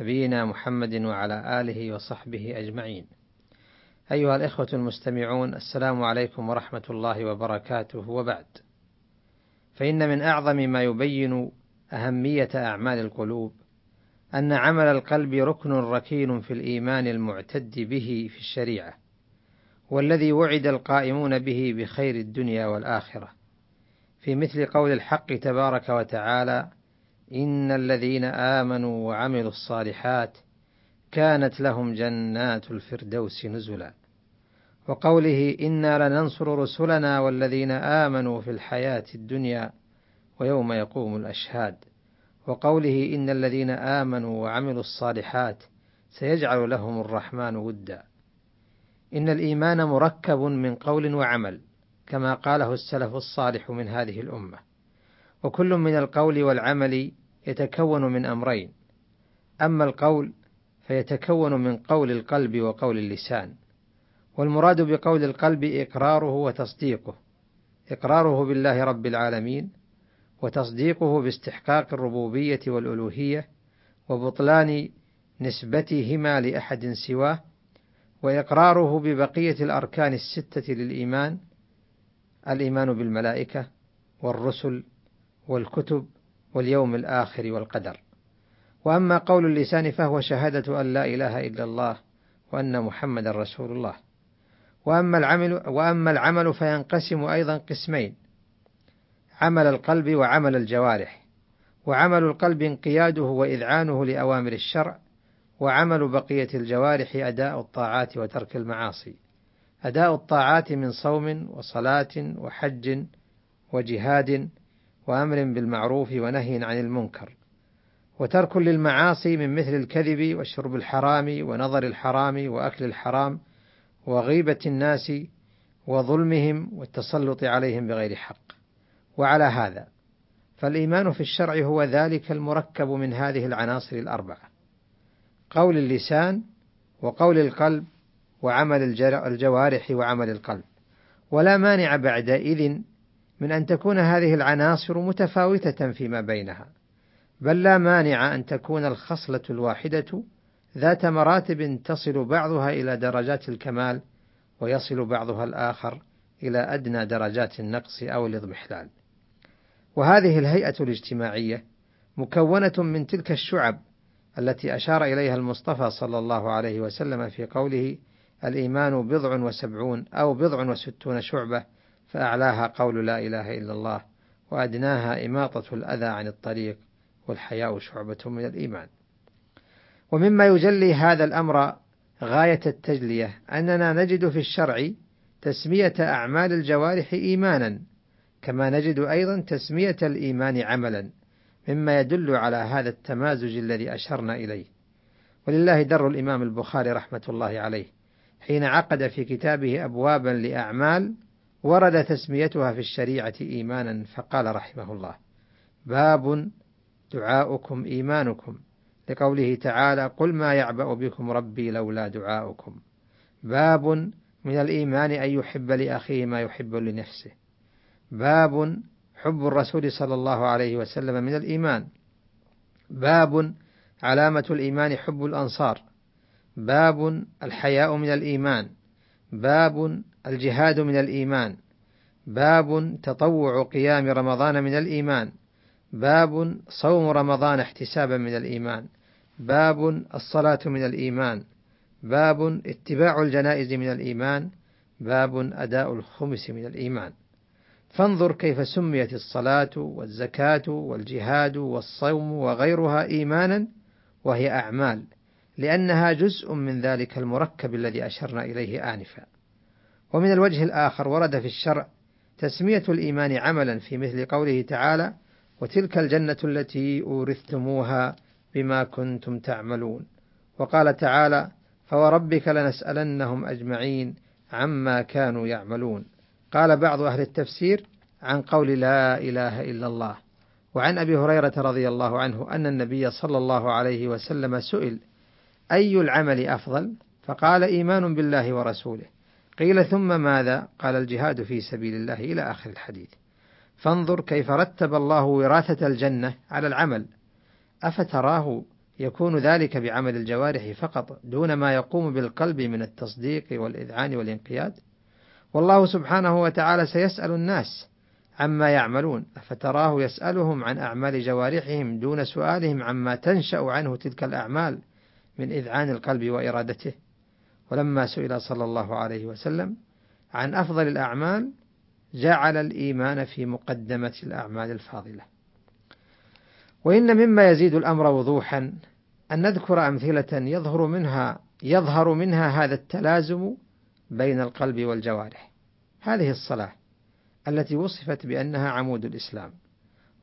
نبينا محمد وعلى آله وصحبه أجمعين. أيها الإخوة المستمعون السلام عليكم ورحمة الله وبركاته وبعد. فإن من أعظم ما يبين أهمية أعمال القلوب أن عمل القلب ركن ركين في الإيمان المعتد به في الشريعة، والذي وعد القائمون به بخير الدنيا والآخرة. في مثل قول الحق تبارك وتعالى: إن الذين آمنوا وعملوا الصالحات كانت لهم جنات الفردوس نزلا. وقوله إنا لننصر رسلنا والذين آمنوا في الحياة الدنيا ويوم يقوم الأشهاد. وقوله إن الذين آمنوا وعملوا الصالحات سيجعل لهم الرحمن ودا. إن الإيمان مركب من قول وعمل كما قاله السلف الصالح من هذه الأمة. وكل من القول والعمل يتكون من أمرين. أما القول فيتكون من قول القلب وقول اللسان. والمراد بقول القلب إقراره وتصديقه. إقراره بالله رب العالمين وتصديقه باستحقاق الربوبية والألوهية وبطلان نسبتهما لأحد سواه وإقراره ببقية الأركان الستة للإيمان الإيمان بالملائكة والرسل والكتب واليوم الآخر والقدر. وأما قول اللسان فهو شهادة أن لا إله إلا الله وأن محمد رسول الله. وأما العمل وأما العمل فينقسم أيضا قسمين عمل القلب وعمل الجوارح. وعمل القلب انقياده وإذعانه لأوامر الشرع. وعمل بقية الجوارح أداء الطاعات وترك المعاصي. أداء الطاعات من صوم وصلاة وحج وجهاد وأمر بالمعروف ونهي عن المنكر. وترك للمعاصي من مثل الكذب وشرب الحرام ونظر الحرام وأكل الحرام وغيبة الناس وظلمهم والتسلط عليهم بغير حق. وعلى هذا فالإيمان في الشرع هو ذلك المركب من هذه العناصر الأربعة قول اللسان وقول القلب وعمل الجوارح وعمل القلب. ولا مانع بعدئذ من أن تكون هذه العناصر متفاوتة فيما بينها، بل لا مانع أن تكون الخصلة الواحدة ذات مراتب تصل بعضها إلى درجات الكمال، ويصل بعضها الآخر إلى أدنى درجات النقص أو الاضمحلال. وهذه الهيئة الاجتماعية مكونة من تلك الشعب التي أشار إليها المصطفى صلى الله عليه وسلم في قوله: الإيمان بضع وسبعون أو بضع وستون شعبة فأعلاها قول لا إله إلا الله وأدناها إماطة الأذى عن الطريق والحياء شعبة من الإيمان. ومما يجلي هذا الأمر غاية التجلية أننا نجد في الشرع تسمية أعمال الجوارح إيمانا كما نجد أيضا تسمية الإيمان عملا مما يدل على هذا التمازج الذي أشرنا إليه. ولله در الإمام البخاري رحمة الله عليه حين عقد في كتابه أبوابا لأعمال ورد تسميتها في الشريعة إيمانا فقال رحمه الله: باب دعاؤكم إيمانكم لقوله تعالى: قل ما يعبأ بكم ربي لولا دعاؤكم. باب من الإيمان أن يحب لأخيه ما يحب لنفسه. باب حب الرسول صلى الله عليه وسلم من الإيمان. باب علامة الإيمان حب الأنصار. باب الحياء من الإيمان. باب الجهاد من الإيمان. باب تطوع قيام رمضان من الإيمان. باب صوم رمضان احتسابا من الإيمان. باب الصلاة من الإيمان. باب اتباع الجنائز من الإيمان. باب أداء الخمس من الإيمان. فانظر كيف سميت الصلاة والزكاة والجهاد والصوم وغيرها إيمانا وهي أعمال لأنها جزء من ذلك المركب الذي أشرنا إليه آنفا. ومن الوجه الآخر ورد في الشرع تسمية الإيمان عملا في مثل قوله تعالى: وتلك الجنة التي أورثتموها بما كنتم تعملون، وقال تعالى فوربك لنسألنهم أجمعين عما كانوا يعملون قال بعض أهل التفسير عن قول لا إله إلا الله وعن أبي هريرة رضي الله عنه أن النبي صلى الله عليه وسلم سئل أي العمل أفضل؟ فقال إيمان بالله ورسوله قيل ثم ماذا؟ قال الجهاد في سبيل الله إلى آخر الحديث. فانظر كيف رتب الله وراثة الجنة على العمل. أفتراه يكون ذلك بعمل الجوارح فقط دون ما يقوم بالقلب من التصديق والإذعان والانقياد؟ والله سبحانه وتعالى سيسأل الناس عما يعملون. أفتراه يسألهم عن أعمال جوارحهم دون سؤالهم عما تنشأ عنه تلك الأعمال من إذعان القلب وإرادته؟ ولما سئل صلى الله عليه وسلم عن أفضل الأعمال جعل الإيمان في مقدمة الأعمال الفاضلة. وإن مما يزيد الأمر وضوحا أن نذكر أمثلة يظهر منها يظهر منها هذا التلازم بين القلب والجوارح. هذه الصلاة التي وصفت بأنها عمود الإسلام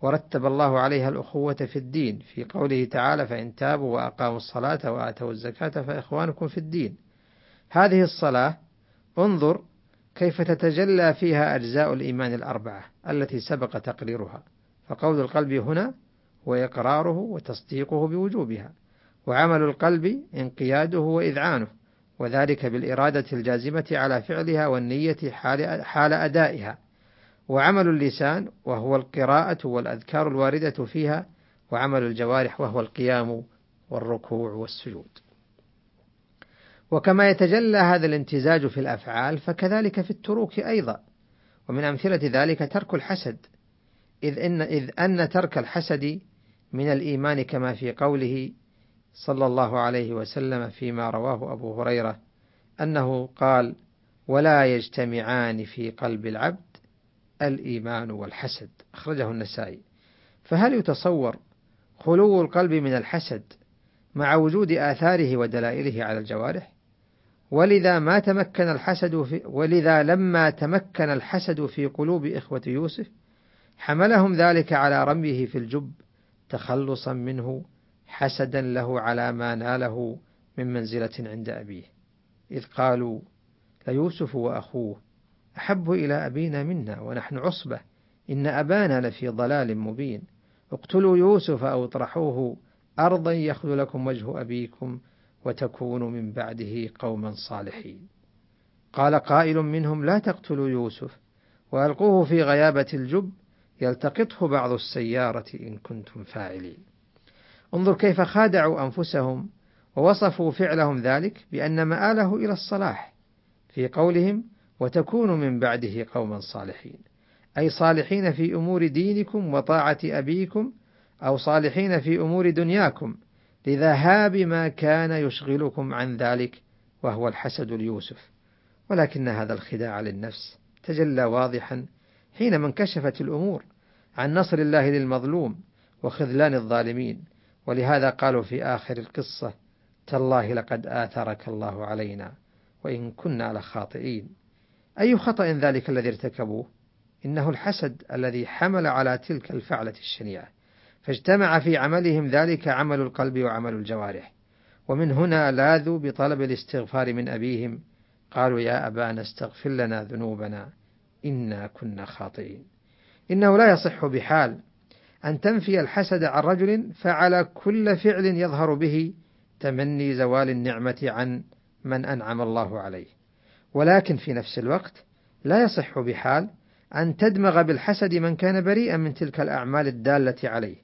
ورتب الله عليها الأخوة في الدين في قوله تعالى فإن تابوا وأقاموا الصلاة وآتوا الزكاة فإخوانكم في الدين هذه الصلاة انظر كيف تتجلى فيها أجزاء الإيمان الأربعة التي سبق تقريرها. فقول القلب هنا هو إقراره وتصديقه بوجوبها وعمل القلب انقياده وإذعانه وذلك بالإرادة الجازمة على فعلها والنية حال, أدائها. وعمل اللسان وهو القراءة والأذكار الواردة فيها وعمل الجوارح وهو القيام والركوع والسجود. وكما يتجلى هذا الامتزاج في الأفعال فكذلك في التروك أيضا ومن أمثلة ذلك ترك الحسد إذ إن, إذ أن ترك الحسد من الإيمان كما في قوله صلى الله عليه وسلم فيما رواه أبو هريرة أنه قال: ولا يجتمعان في قلب العبد الإيمان والحسد، أخرجه النسائي. فهل يتصور خلو القلب من الحسد مع وجود آثاره ودلائله على الجوارح؟ ولذا ما تمكن الحسد في ولذا لما تمكن الحسد في قلوب إخوة يوسف حملهم ذلك على رميه في الجب تخلصا منه حسدا له على ما ناله من منزلة عند أبيه. إذ قالوا ليوسف وأخوه أحب إلى أبينا منا ونحن عصبة إن أبانا لفي ضلال مبين. اقتلوا يوسف أو اطرحوه أرضا يخل لكم وجه أبيكم وتكونوا من بعده قوما صالحين. قال قائل منهم لا تقتلوا يوسف وألقوه في غيابة الجب يلتقطه بعض السيارة إن كنتم فاعلين. انظر كيف خادعوا أنفسهم ووصفوا فعلهم ذلك بأن مآله إلى الصلاح في قولهم وتكونوا من بعده قوما صالحين. أي صالحين في أمور دينكم وطاعة أبيكم أو صالحين في أمور دنياكم لذهاب ما كان يشغلكم عن ذلك وهو الحسد ليوسف ولكن هذا الخداع للنفس تجلى واضحا حينما انكشفت الأمور عن نصر الله للمظلوم وخذلان الظالمين. ولهذا قالوا في آخر القصة تالله لقد آثرك الله علينا وإن كنا لخاطئين. أي خطأ ذلك الذي ارتكبوه؟ إنه الحسد الذي حمل على تلك الفعلة الشنيعة. فاجتمع في عملهم ذلك عمل القلب وعمل الجوارح. ومن هنا لاذوا بطلب الاستغفار من أبيهم. قالوا يا أبانا استغفر لنا ذنوبنا إنا كنا خاطئين. إنه لا يصح بحال أن تنفي الحسد عن رجل فعل كل فعل يظهر به تمني زوال النعمة عن من أنعم الله عليه. ولكن في نفس الوقت لا يصح بحال أن تدمغ بالحسد من كان بريئا من تلك الأعمال الدالة عليه.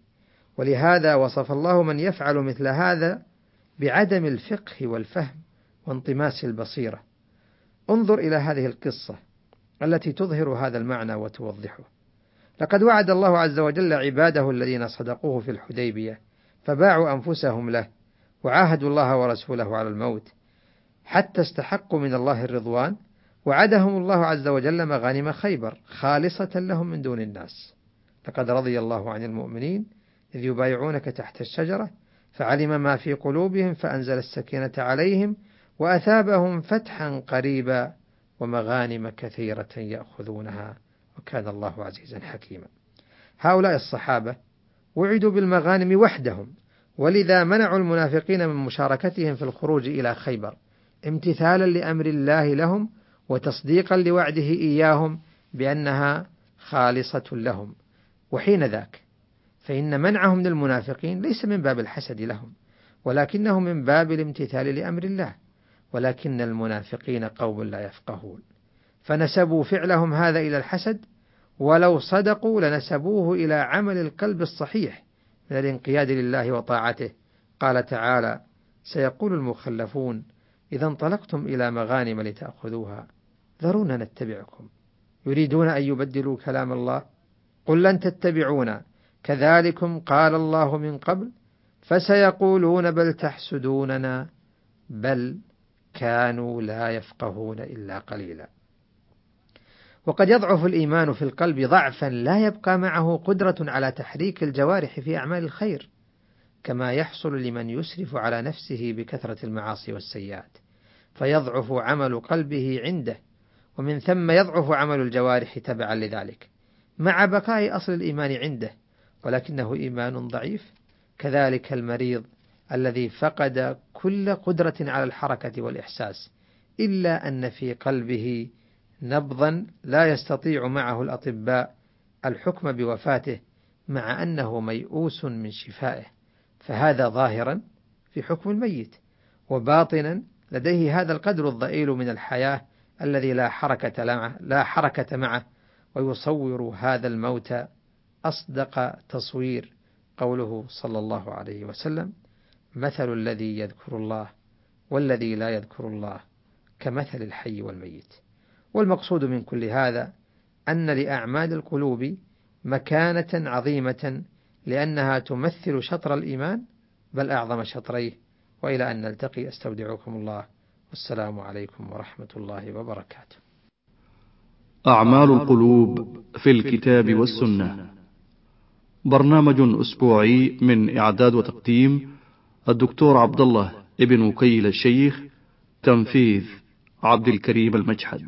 ولهذا وصف الله من يفعل مثل هذا بعدم الفقه والفهم وانطماس البصيرة. انظر إلى هذه القصة التي تظهر هذا المعنى وتوضحه. لقد وعد الله عز وجل عباده الذين صدقوه في الحديبية فباعوا أنفسهم له وعاهدوا الله ورسوله على الموت حتى استحقوا من الله الرضوان وعدهم الله عز وجل مغانم خيبر خالصة لهم من دون الناس. لقد رضي الله عن المؤمنين إذ يبايعونك تحت الشجرة فعلم ما في قلوبهم فأنزل السكينة عليهم وأثابهم فتحا قريبا ومغانم كثيرة يأخذونها وكان الله عزيزا حكيما. هؤلاء الصحابة وعدوا بالمغانم وحدهم ولذا منعوا المنافقين من مشاركتهم في الخروج إلى خيبر امتثالا لأمر الله لهم وتصديقا لوعده إياهم بأنها خالصة لهم. وحين ذاك فإن منعهم للمنافقين ليس من باب الحسد لهم ولكنه من باب الامتثال لأمر الله ولكن المنافقين قوم لا يفقهون. فنسبوا فعلهم هذا إلى الحسد ولو صدقوا لنسبوه إلى عمل القلب الصحيح من الانقياد لله وطاعته. قال تعالى سيقول المخلفون إذا انطلقتم إلى مغانم لتأخذوها. ذرونا نتبعكم. يريدون أن يبدلوا كلام الله؟ قل لن تتبعونا. كذلكم قال الله من قبل فسيقولون بل تحسدوننا بل كانوا لا يفقهون إلا قليلا. وقد يضعف الإيمان في القلب ضعفا لا يبقى معه قدرة على تحريك الجوارح في أعمال الخير كما يحصل لمن يسرف على نفسه بكثرة المعاصي والسيئات فيضعف عمل قلبه عنده ومن ثم يضعف عمل الجوارح تبعا لذلك مع بقاء أصل الإيمان عنده ولكنه إيمان ضعيف. كذلك المريض الذي فقد كل قدرة على الحركة والإحساس إلا أن في قلبه نبضا لا يستطيع معه الأطباء الحكم بوفاته مع أنه ميؤوس من شفائه. فهذا ظاهرا في حكم الميت وباطنا لديه هذا القدر الضئيل من الحياة الذي لا حركة معه لا حركة معه ويصور هذا الموت أصدق تصوير قوله صلى الله عليه وسلم مثل الذي يذكر الله والذي لا يذكر الله كمثل الحي والميت. والمقصود من كل هذا أن لأعمال القلوب مكانة عظيمة لأنها تمثل شطر الإيمان بل أعظم شطريه. وإلى أن نلتقي أستودعكم الله. والسلام عليكم ورحمة الله وبركاته. أعمال القلوب في الكتاب والسنة. برنامج أسبوعي من إعداد وتقديم الدكتور عبد الله ابن وكيل الشيخ تنفيذ عبد الكريم المجحد.